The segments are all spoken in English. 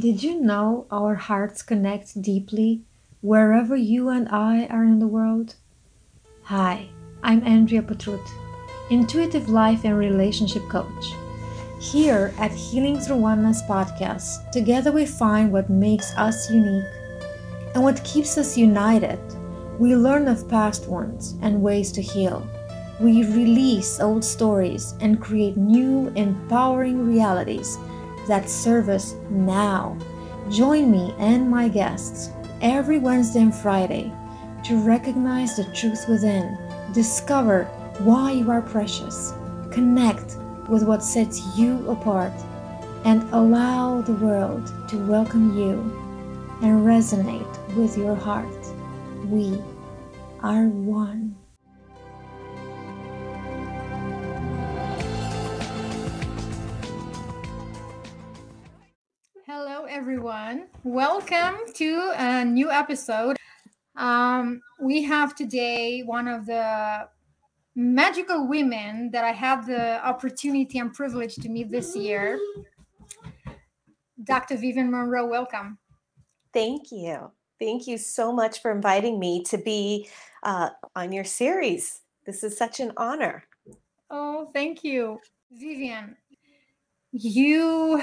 Did you know our hearts connect deeply wherever you and I are in the world? Hi, I'm Andrea Patrut, intuitive life and relationship coach. Here at Healing Through Oneness podcast, together we find what makes us unique and what keeps us united. We learn of past wounds and ways to heal. We release old stories and create new, empowering realities that service now. Join me and my guests every Wednesday and Friday to recognize the truth within, discover why you are precious, connect with what sets you apart, and allow the world to welcome you and resonate with your heart. We are one. Everyone. Welcome to a new episode. Um, we have today one of the magical women that I had the opportunity and privilege to meet this year. Dr. Vivien Monroe, welcome. Thank you. Thank you so much for inviting me to be uh, on your series. This is such an honor. Oh, thank you. Vivien, you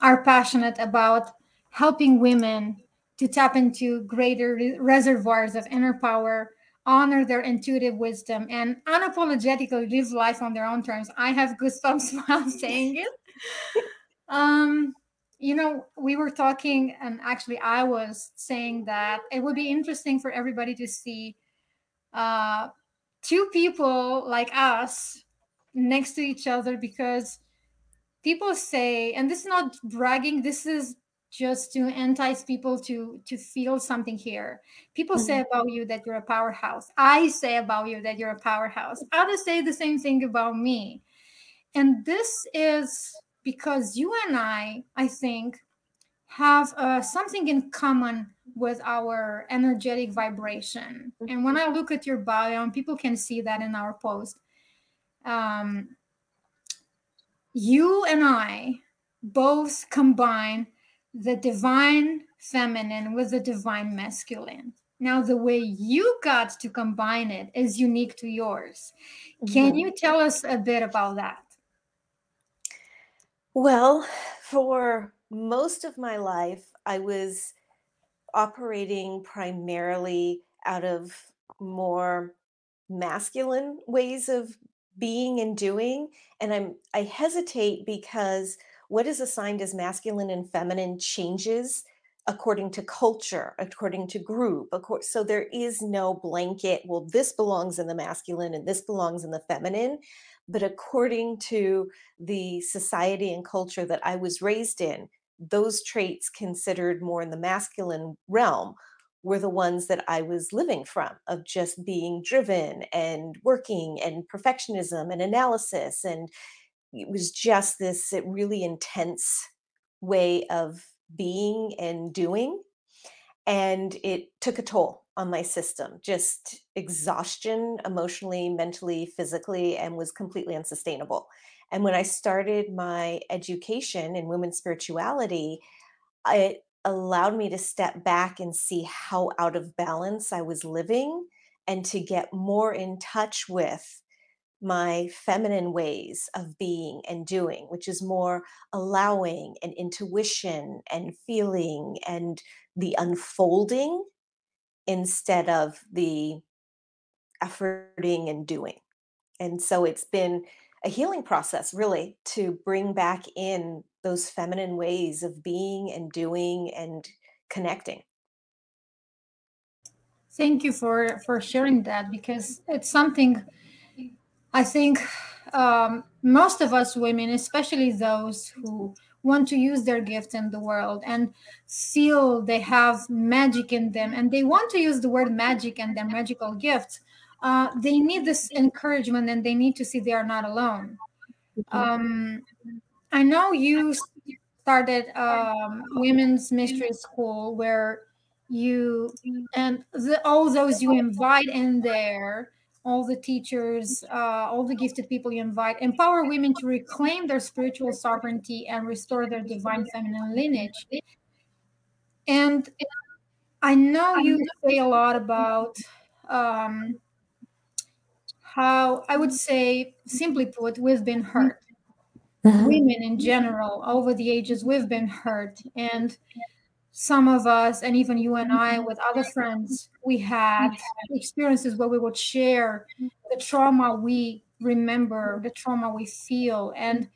are passionate about helping women to tap into greater re- reservoirs of inner power, honor their intuitive wisdom, and unapologetically live life on their own terms. I have goosebumps while saying it. Um, you know, we were talking, and actually, I was saying that it would be interesting for everybody to see uh, two people like us next to each other because people say and this is not bragging this is just to entice people to to feel something here. People say about you that you're a powerhouse. I say about you that you're a powerhouse. Others say the same thing about me. And this is because you and i i think have uh, something in common with our energetic vibration. And when i look at your bio and people can see that in our post um, you and I both combine the divine feminine with the divine masculine. Now, the way you got to combine it is unique to yours. Can Mhm. you tell us a bit about that? Well, for most of my life, I was operating primarily out of more masculine ways of being and doing and i'm i hesitate because what is assigned as masculine and feminine changes according to culture according to group so there is no blanket well this belongs in the masculine and this belongs in the feminine but according to the society and culture that i was raised in those traits considered more in the masculine realm were the ones that I was living from of just being driven and working and perfectionism and analysis. And it was just this uh, really intense way of being and doing. And it took a toll on my system, just exhaustion emotionally, mentally, physically, and was completely unsustainable. And when I started my education in women's spirituality, it allowed me to step back and see how out of balance I was living and to get more in touch with my feminine ways of being and doing, which is more allowing and intuition and feeling and the unfolding instead of the efforting and doing. And so it's been a healing process, really, to bring back in those feminine ways of being and doing and connecting. Thank you for for sharing that because it's something I think um, most of us women, especially those who want to use their gift in the world and feel they have magic in them and they want to use the word magic and their magical gifts, uh, they need this encouragement and they need to see they are not alone. Mhm. Um, I know you started um, women's mystery school where you and the, all those you invite in there all the teachers, uh, all the gifted people you invite, empower women to reclaim their spiritual sovereignty and restore their divine feminine lineage. And I know you say a lot about um, how, I would say, simply put, we've been hurt. Mm-hmm. Women in general, over the ages, we've been hurt. And some of us, and even you and I, with other friends, we had experiences where we would share the trauma we remember, the trauma we feel, and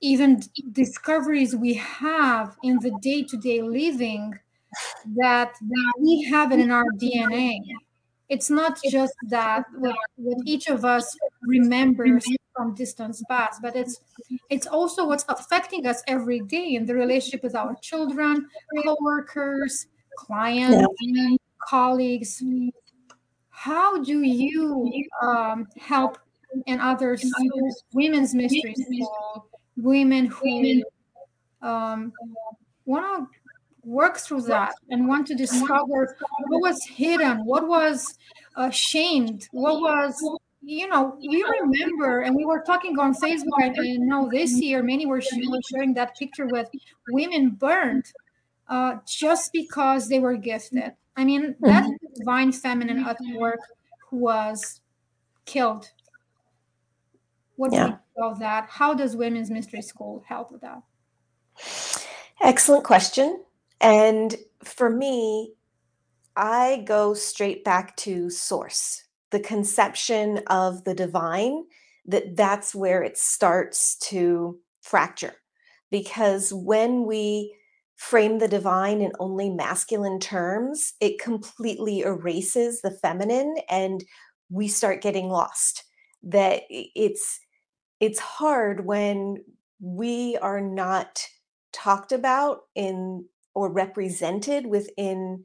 even discoveries we have in the day to day living that we have it in our DNA. It's not just that what each of us remembers from distance past, but it's it's also what's affecting us every day in the relationship with our children, co-workers, clients, yeah. colleagues. How do you um, help and others women's mysteries women who um, want to work through that and want to discover what was hidden, what was uh, shamed, what was you know, we remember, and we were talking on Facebook. and, I know this year many were, were sharing that picture with women burned uh, just because they were gifted. I mean, that mm-hmm. divine feminine at work who was killed. What yeah. do you think of that? How does Women's Mystery School help with that? Excellent question. And for me, I go straight back to source the conception of the divine that that's where it starts to fracture. Because when we frame the divine in only masculine terms it completely erases the feminine and we start getting lost. That it's it's hard when we are not talked about in or represented within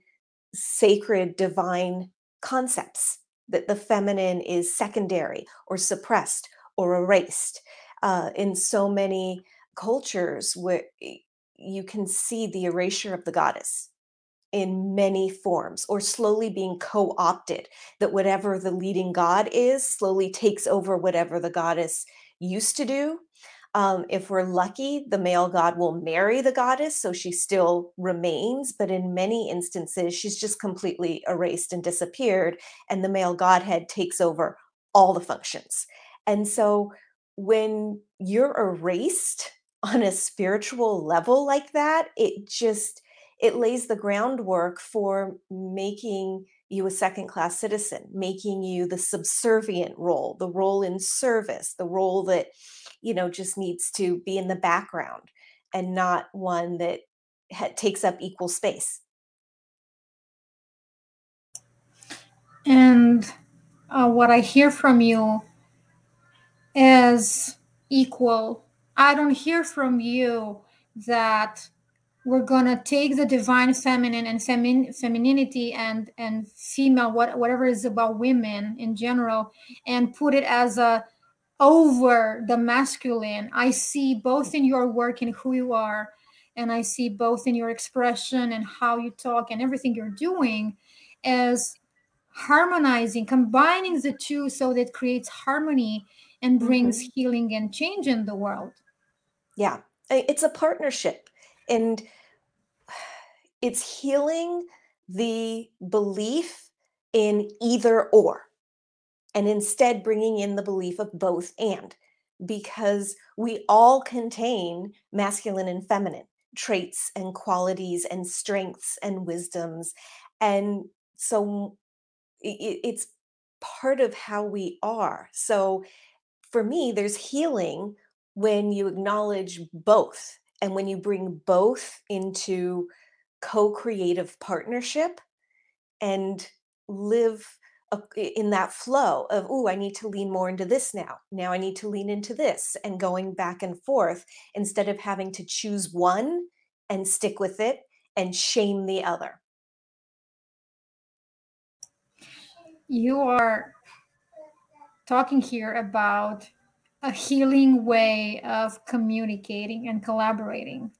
sacred divine concepts that the feminine is secondary or suppressed or erased. Uh, in so many cultures, where you can see the erasure of the goddess in many forms or slowly being co opted, that whatever the leading god is slowly takes over whatever the goddess used to do. Um, if we're lucky, the male god will marry the goddess, so she still remains. But in many instances, she's just completely erased and disappeared, and the male godhead takes over all the functions. And so when you're erased on a spiritual level like that, it just it lays the groundwork for making you a second class citizen, making you the subservient role, the role in service, the role that, you know, just needs to be in the background and not one that ha- takes up equal space. And uh, what I hear from you is equal. I don't hear from you that we're gonna take the divine feminine and femin- femininity and and female what whatever is about women in general and put it as a over the masculine. I see both in your work and who you are and i see both in your expression and how you talk and everything you're doing as harmonizing combining the two so that creates harmony and brings mm-hmm. healing and change in the world. Yeah. It's a partnership and it's healing the belief in either or and instead bringing in the belief of both and because we all contain masculine and feminine traits and qualities and strengths and wisdoms and so it's part of how we are. So for me there's healing when you acknowledge both and when you bring both into co-creative partnership and live in that flow of oh i need to lean more into this now. Now i need to lean into this and going back and forth instead of having to choose one and stick with it and shame the other. You are talking here about a healing way of communicating and collaborating.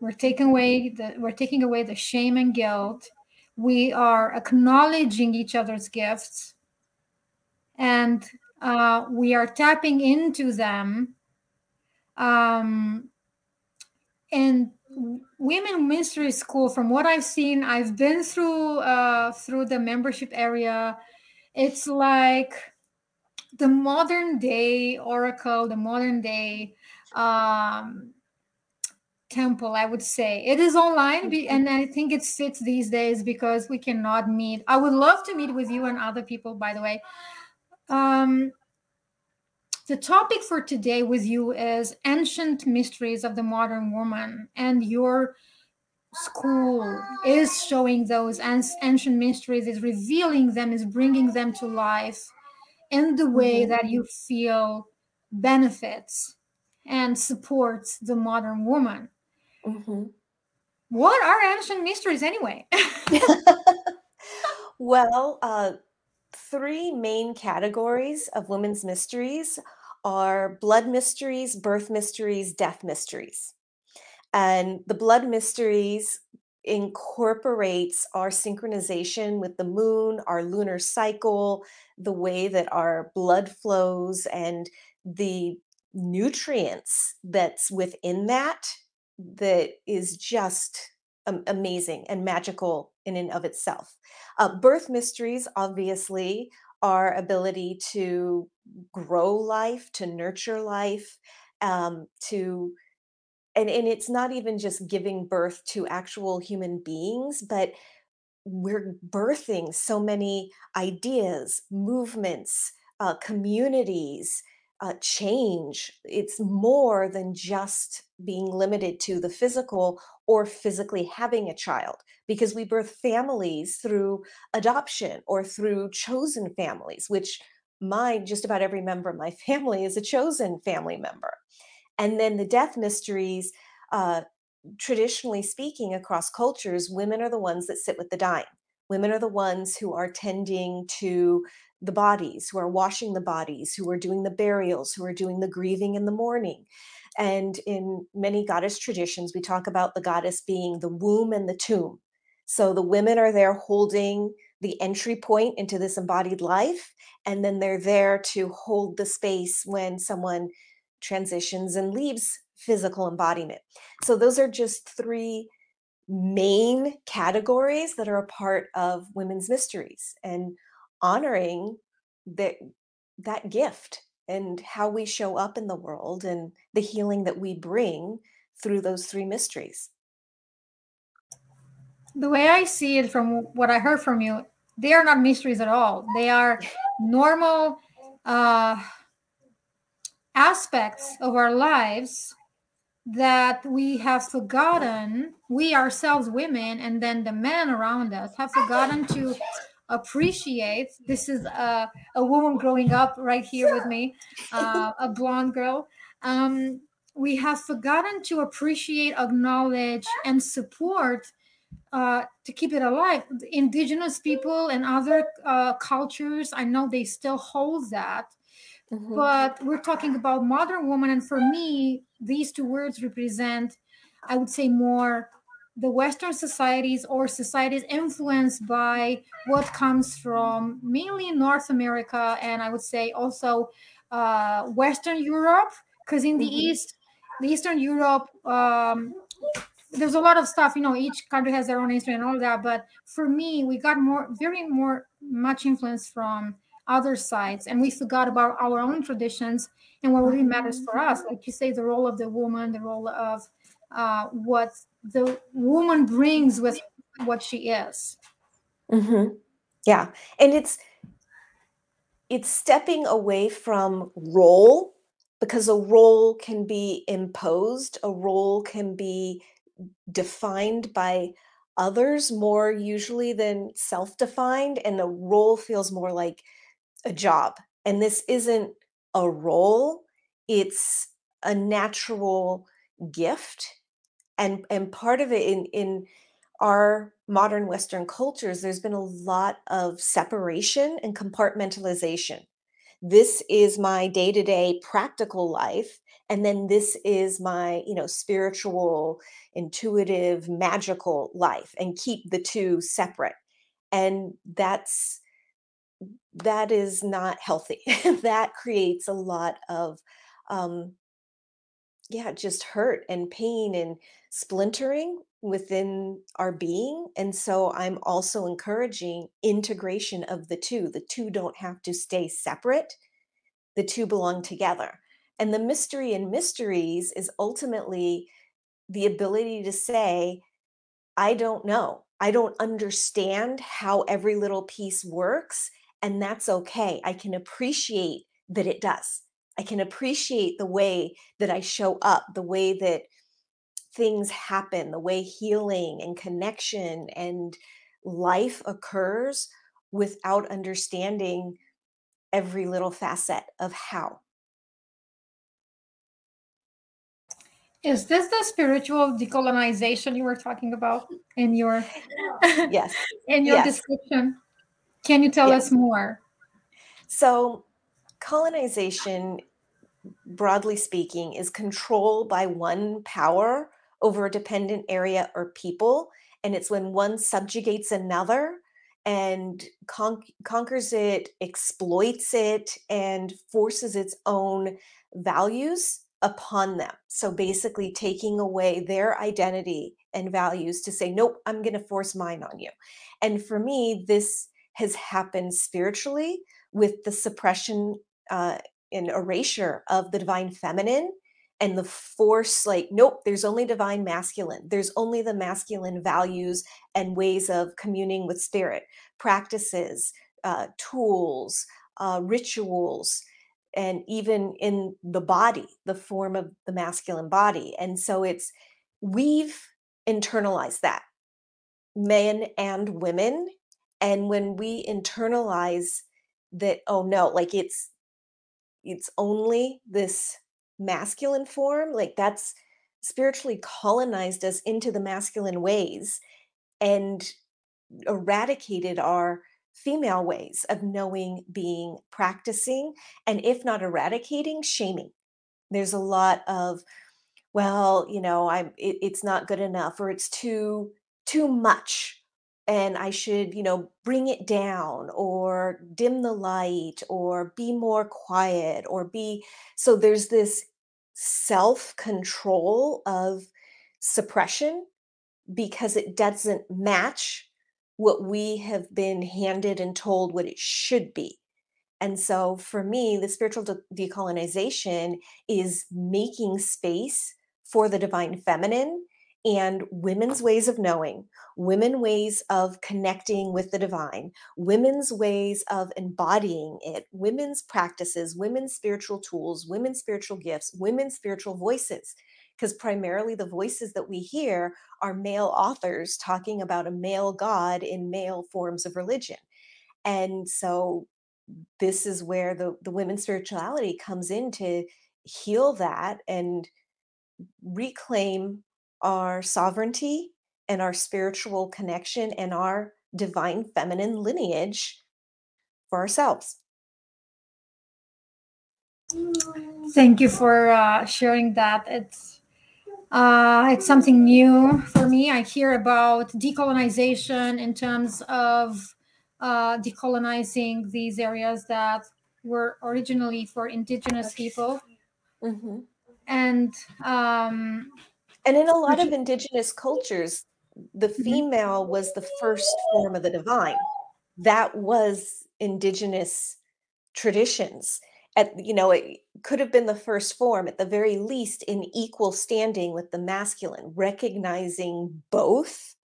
We're taking away the we're taking away the shame and guilt. We are acknowledging each other's gifts and uh, we are tapping into them um, and women mystery school from what i've seen i've been through uh, through the membership area it's like the modern day oracle the modern day um, temple i would say. It is online and i think it fits these days because we cannot meet. I would love to meet with you and other people by the way. Um, the topic for today with you is ancient mysteries of the modern woman and your school is showing those ancient mysteries is revealing them is bringing them to life in the way Mhm. that you feel benefits and supports the modern woman Mhm. what are ancient mysteries anyway well, uh, three main categories of women's mysteries are blood mysteries, birth mysteries, death mysteries. And the blood mysteries incorporates our synchronization with the moon, our lunar cycle, the way that our blood flows, and the nutrients that's within that that is just am- amazing and magical in and of itself. Uh, birth mysteries, obviously, our ability to grow life, to nurture life, um, to and and it's not even just giving birth to actual human beings, but we're birthing so many ideas, movements, uh, communities, uh, change. It's more than just being limited to the physical or physically having a child, because we birth families through adoption or through chosen families, which my just about every member of my family is a chosen family member. And then the death mysteries, uh, traditionally speaking, across cultures, women are the ones that sit with the dying. Women are the ones who are tending to the bodies, who are washing the bodies, who are doing the burials, who are doing the grieving in the morning. And in many goddess traditions, we talk about the goddess being the womb and the tomb. So the women are there holding the entry point into this embodied life, and then they're there to hold the space when someone transitions and leaves physical embodiment. So those are just three main categories that are a part of women's mysteries and honoring that that gift and how we show up in the world and the healing that we bring through those three mysteries. the way I see it from what I heard from you, they are not mysteries at all. They are normal uh, aspects of our lives that we have forgotten, we ourselves, women, and then the men around us have forgotten to appreciate. This is a, a woman growing up right here with me, uh, a blonde girl. Um, we have forgotten to appreciate, acknowledge, and support uh, to keep it alive. Indigenous people and other uh, cultures, I know they still hold that. Mhm. But we're talking about modern woman, and for me, these two words represent, I would say, more the Western societies or societies influenced by what comes from mainly North America, and I would say also uh, Western Europe, because in the Mhm. East, the Eastern Europe, um, there's a lot of stuff you know each country has their own history and all that but for me we got more very more much influence from other sides and we forgot about our own traditions and what really matters for us. Like you say the role of the woman the role of uh, what the woman brings with what she is. Mhm. Yeah, and it's it's stepping away from role because a role can be imposed, a role can be defined by others more usually than self-defined, and the role feels more like a job. And this isn't a role, it's a natural gift. And and part of it in in our modern Western cultures, there's been a lot of separation and compartmentalization. This is my day-to-day practical life, and then this is my, you know, spiritual, intuitive, magical life, and keep the 2 separate. And that's that is not healthy. that creates a lot of um, yeah, just hurt and pain and splintering within our being. And so I'm also encouraging integration of the two. The two don't have to stay separate, the two belong together. And the mystery in mysteries is ultimately the ability to say, I don't know. I don't understand how every little piece works. And that's okay. I can appreciate that it does. I can appreciate the way that I show up, the way that things happen, the way healing and connection and life occurs without understanding every little facet of how. Is this the spiritual decolonization you were talking about in your yes in your yes. description? Can you tell us more? So, colonization, broadly speaking, is control by one power over a dependent area or people. And it's when one subjugates another and con- conquers it, exploits it, and forces its own values upon them. So basically, taking away their identity and values to say, nope, I'm going to force mine on you. And for me, this has happened spiritually with the suppression uh, and erasure of the divine feminine and the force like nope there's only divine masculine. There's only the masculine values and ways of communing with spirit practices uh, tools uh, rituals and even in the body the form of the masculine body. And so it's we've internalized that men and women and when we internalize that oh no like it's it's only this masculine form like that's spiritually colonized us into the masculine ways and eradicated our female ways of knowing being practicing and if not eradicating shaming. There's a lot of well you know i'm it, it's not good enough or it's too too much and I should, you know, bring it down or dim the light or be more quiet or be so there's this self control of suppression because it doesn't match what we have been handed and told what it should be. And so for me, the spiritual de- decolonization is making space for the divine feminine and women's ways of knowing, women ways of connecting with the divine, women's ways of embodying it, women's practices, women's spiritual tools, women's spiritual gifts, women's spiritual voices. Because primarily the voices that we hear are male authors talking about a male God in male forms of religion. And so this is where the, the women's spirituality comes in to heal that and reclaim our sovereignty and our spiritual connection and our divine feminine lineage for ourselves. Thank you for uh, sharing that. It's uh, it's something new for me. I hear about decolonization in terms of uh, decolonizing these areas that were originally for indigenous people, mm-hmm. and um, and in a lot of indigenous cultures, the mm-hmm. female was the first form of the divine. That was indigenous traditions. At you know, it could have been the first form, at the very least, in equal standing with the masculine, recognizing both.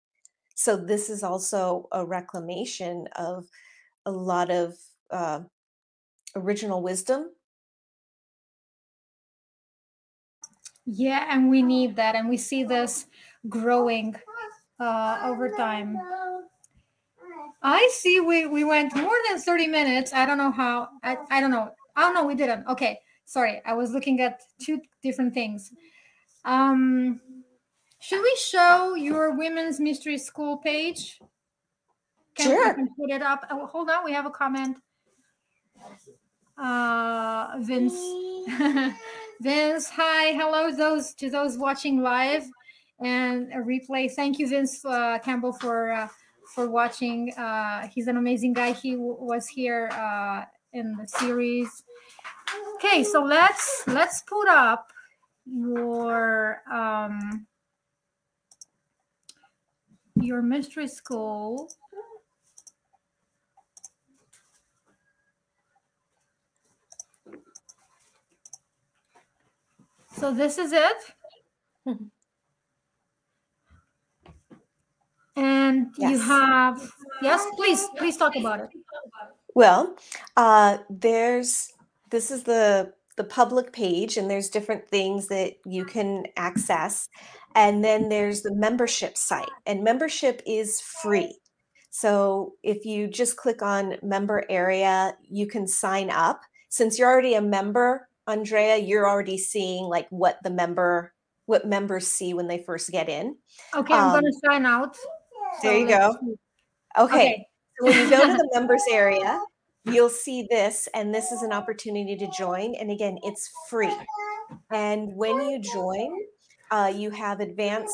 So this is also a reclamation of a lot of uh, original wisdom Yeah, and we need that, and we see this growing uh, over time. I see we we went more than 30 minutes. I don't know how. I, I don't know. Oh no, we didn't. Okay, sorry. I was looking at two different things. Um, should we show your women's mystery school page? Can, sure. can put it up. Oh, hold on, we have a comment. Uh, Vince. Vince, hi, hello those to those watching live and a replay. Thank you, Vince uh, Campbell, for uh, for watching. Uh, he's an amazing guy. He was here uh, in the series. Okay, so let's let's put up your um, your mystery school. So this is it. And you have yes, please, please talk about it. Well, uh, there's this is the the public page, and there's different things that you can access. And then there's the membership site, and membership is free. So if you just click on member area, you can sign up. Since you're already a member, Andrea, you're already seeing like what the member what members see when they first get in. Okay, I'm Um, gonna sign out. there So you go. see. Okay. Okay. So when you go to the members area, you'll see this, and this is an opportunity to join. And again, it's free. And when you join, uh, you have advanced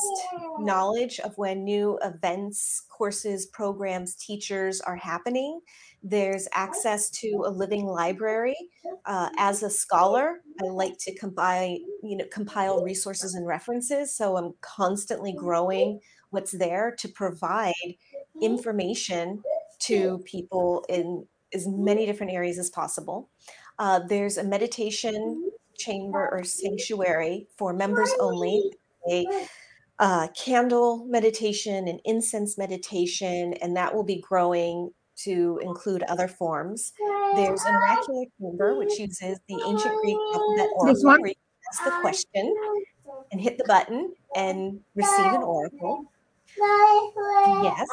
knowledge of when new events, courses, programs, teachers are happening. There's access to a living library. Uh, as a scholar, I like to compile, you know, compile resources and references. So I'm constantly growing what's there to provide information to people in as many different areas as possible. Uh, there's a meditation chamber or sanctuary for members only, a uh, candle meditation and incense meditation, and that will be growing to include other forms. There's an miraculous chamber, which uses the ancient Greek alphabet oracle, where you ask the question and hit the button and receive an oracle. Yes.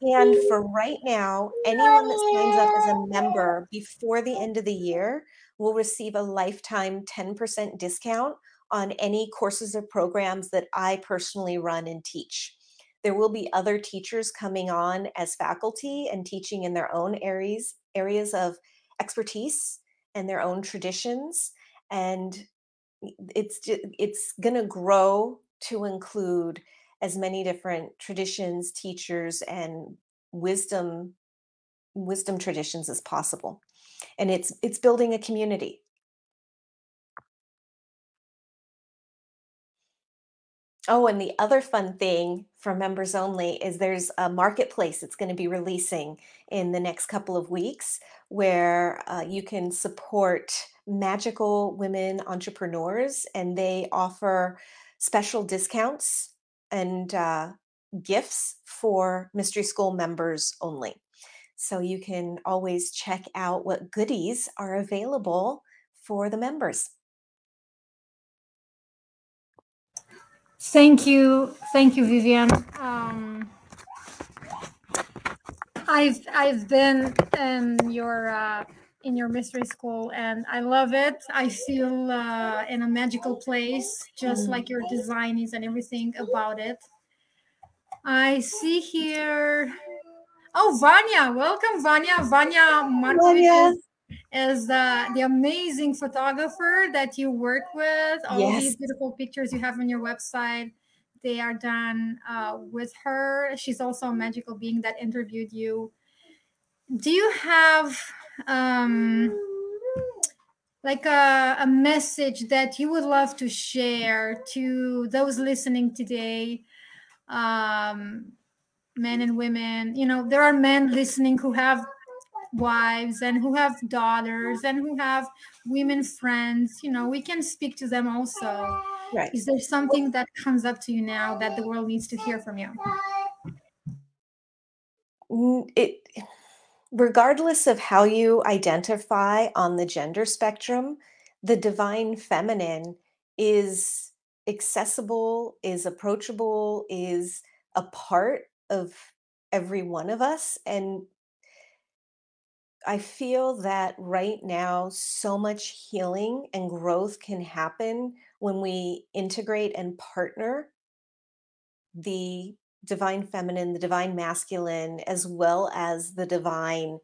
And for right now, anyone that signs up as a member before the end of the year will receive a lifetime 10% discount on any courses or programs that I personally run and teach. There will be other teachers coming on as faculty and teaching in their own areas areas of expertise and their own traditions and it's it's going to grow to include as many different traditions, teachers, and wisdom wisdom traditions as possible. And it's it's building a community. Oh, and the other fun thing for members only is there's a marketplace it's going to be releasing in the next couple of weeks where uh, you can support magical women entrepreneurs and they offer special discounts and uh, gifts for Mystery School members only. So you can always check out what goodies are available for the members. Thank you, thank you, Vivien. Um, I've I've been in your uh, in your mystery school, and I love it. I feel uh, in a magical place, just Mm. like your design is and everything about it. I see here. Oh, Vanya, welcome, Vanya. Vanya Markovic is, is uh, the amazing photographer that you work with. All these beautiful pictures you have on your website, they are done uh, with her. She's also a magical being that interviewed you. Do you have um, like a, a message that you would love to share to those listening today? Um, men and women. You know there are men listening who have wives and who have daughters and who have women friends. You know we can speak to them also. Right. is there something that comes up to you now that the world needs to hear from you? Mm, it regardless of how you identify on the gender spectrum, the divine feminine is accessible, is approachable, is a part of every one of us. And I feel that right now, so much healing and growth can happen when we integrate and partner the divine feminine, the divine masculine, as well as the divine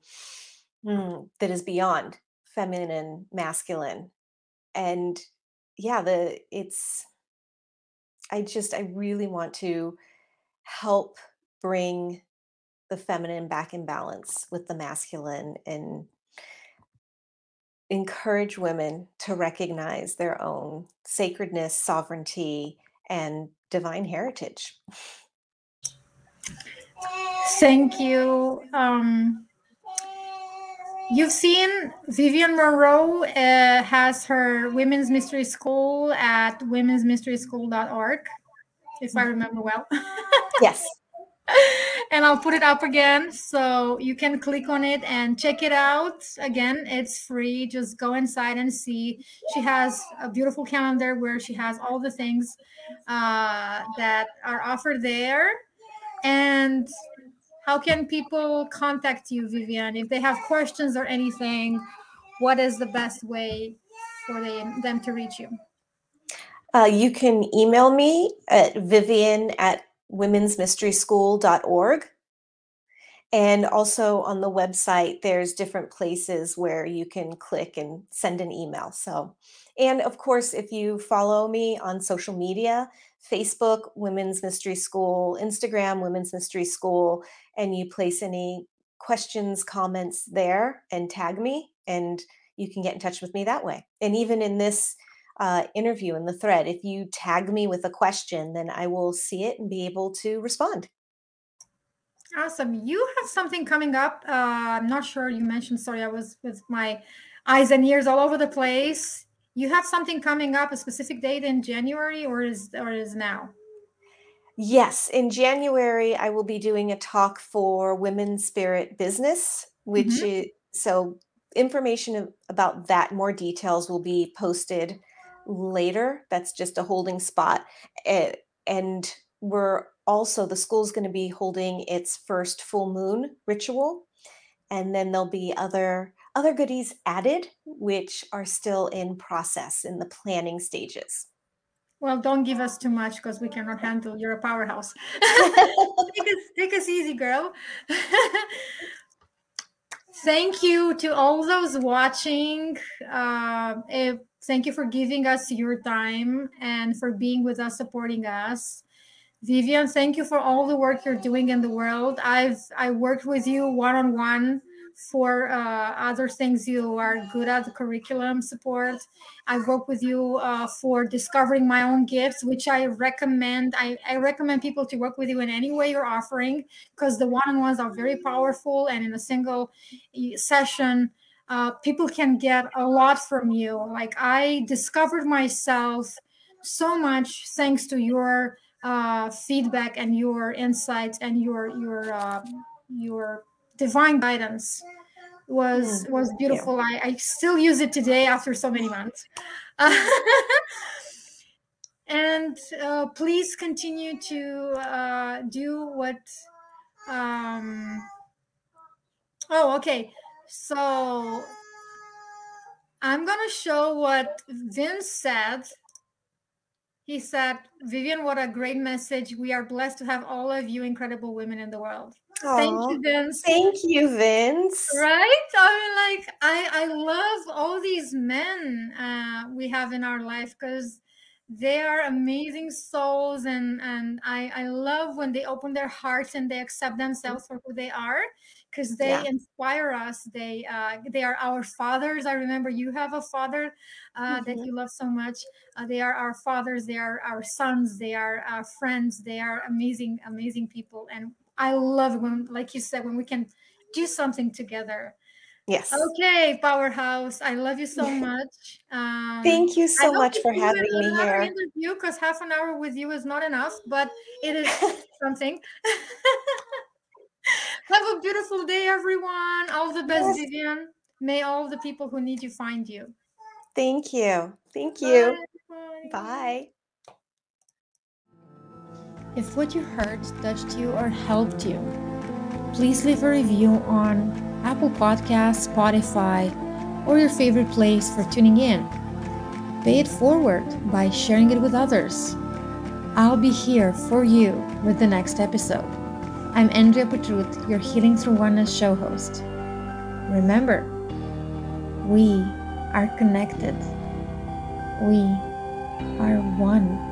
mm, that is beyond feminine, masculine. And yeah, the it's I just I really want to help bring the feminine back in balance with the masculine and encourage women to recognize their own sacredness, sovereignty, and divine heritage. Thank you. Um, you've seen Vivien Monroe uh, has her women's mystery school at womensmysteryschool.org, if I remember well. yes. And I'll put it up again so you can click on it and check it out. Again, it's free. Just go inside and see. She has a beautiful calendar where she has all the things uh, that are offered there. And how can people contact you, Vivien? If they have questions or anything, what is the best way for them, them to reach you? Uh, you can email me at vivien at womensmysteryschool.org. And also on the website, there's different places where you can click and send an email. So, and of course, if you follow me on social media, Facebook, Women's Mystery School, Instagram, Women's Mystery School, and you place any questions, comments there and tag me, and you can get in touch with me that way. And even in this uh, interview in the thread, if you tag me with a question, then I will see it and be able to respond. Awesome. You have something coming up. Uh, I'm not sure you mentioned, sorry, I was with my eyes and ears all over the place. You have something coming up, a specific date in January or is or is now? Yes, in January I will be doing a talk for Women Spirit Business, which mm-hmm. is so information about that, more details will be posted later. That's just a holding spot. And we're also, the school's going to be holding its first full moon ritual. And then there'll be other other goodies added, which are still in process in the planning stages. Well, don't give us too much because we cannot handle. You're a powerhouse. take, us, take us easy, girl. Thank you to all those watching. Uh, Thank you for giving us your time and for being with us, supporting us. Vivien, thank you for all the work you're doing in the world. I've I worked with you one on one for uh, other things you are good at, the curriculum support. I work with you uh, for discovering my own gifts, which I recommend. I, I recommend people to work with you in any way you're offering because the one-on-ones are very powerful and in a single session uh, people can get a lot from you. Like I discovered myself so much thanks to your uh, feedback and your insights and your your uh, your divine guidance was was beautiful. I, I still use it today after so many months. and uh, please continue to uh, do what. Um, oh, okay. So I'm going to show what Vince said. He said, Vivien, what a great message. We are blessed to have all of you incredible women in the world. Aww, thank you, Vince. Thank you, Vince. Right? I mean, like, I, I love all these men uh, we have in our life because they are amazing souls and and I, I love when they open their hearts and they accept themselves for who they are because they yeah. inspire us they uh, they are our fathers i remember you have a father uh, mm-hmm. that you love so much uh, they are our fathers they are our sons they are our friends they are amazing amazing people and i love when like you said when we can do something together Yes. Okay, powerhouse. I love you so much. Um, Thank you so much for having me here. Interview because half an hour with you is not enough, but it is something. Have a beautiful day, everyone. All the best, yes. Vivien. May all the people who need you find you. Thank you. Thank you. Bye. Bye. If what you heard touched you or helped you, please leave a review on Apple Podcasts, Spotify, or your favorite place for tuning in. Pay it forward by sharing it with others. I'll be here for you with the next episode. I'm Andrea Petrut, your Healing Through Oneness show host. Remember, we are connected. We are one.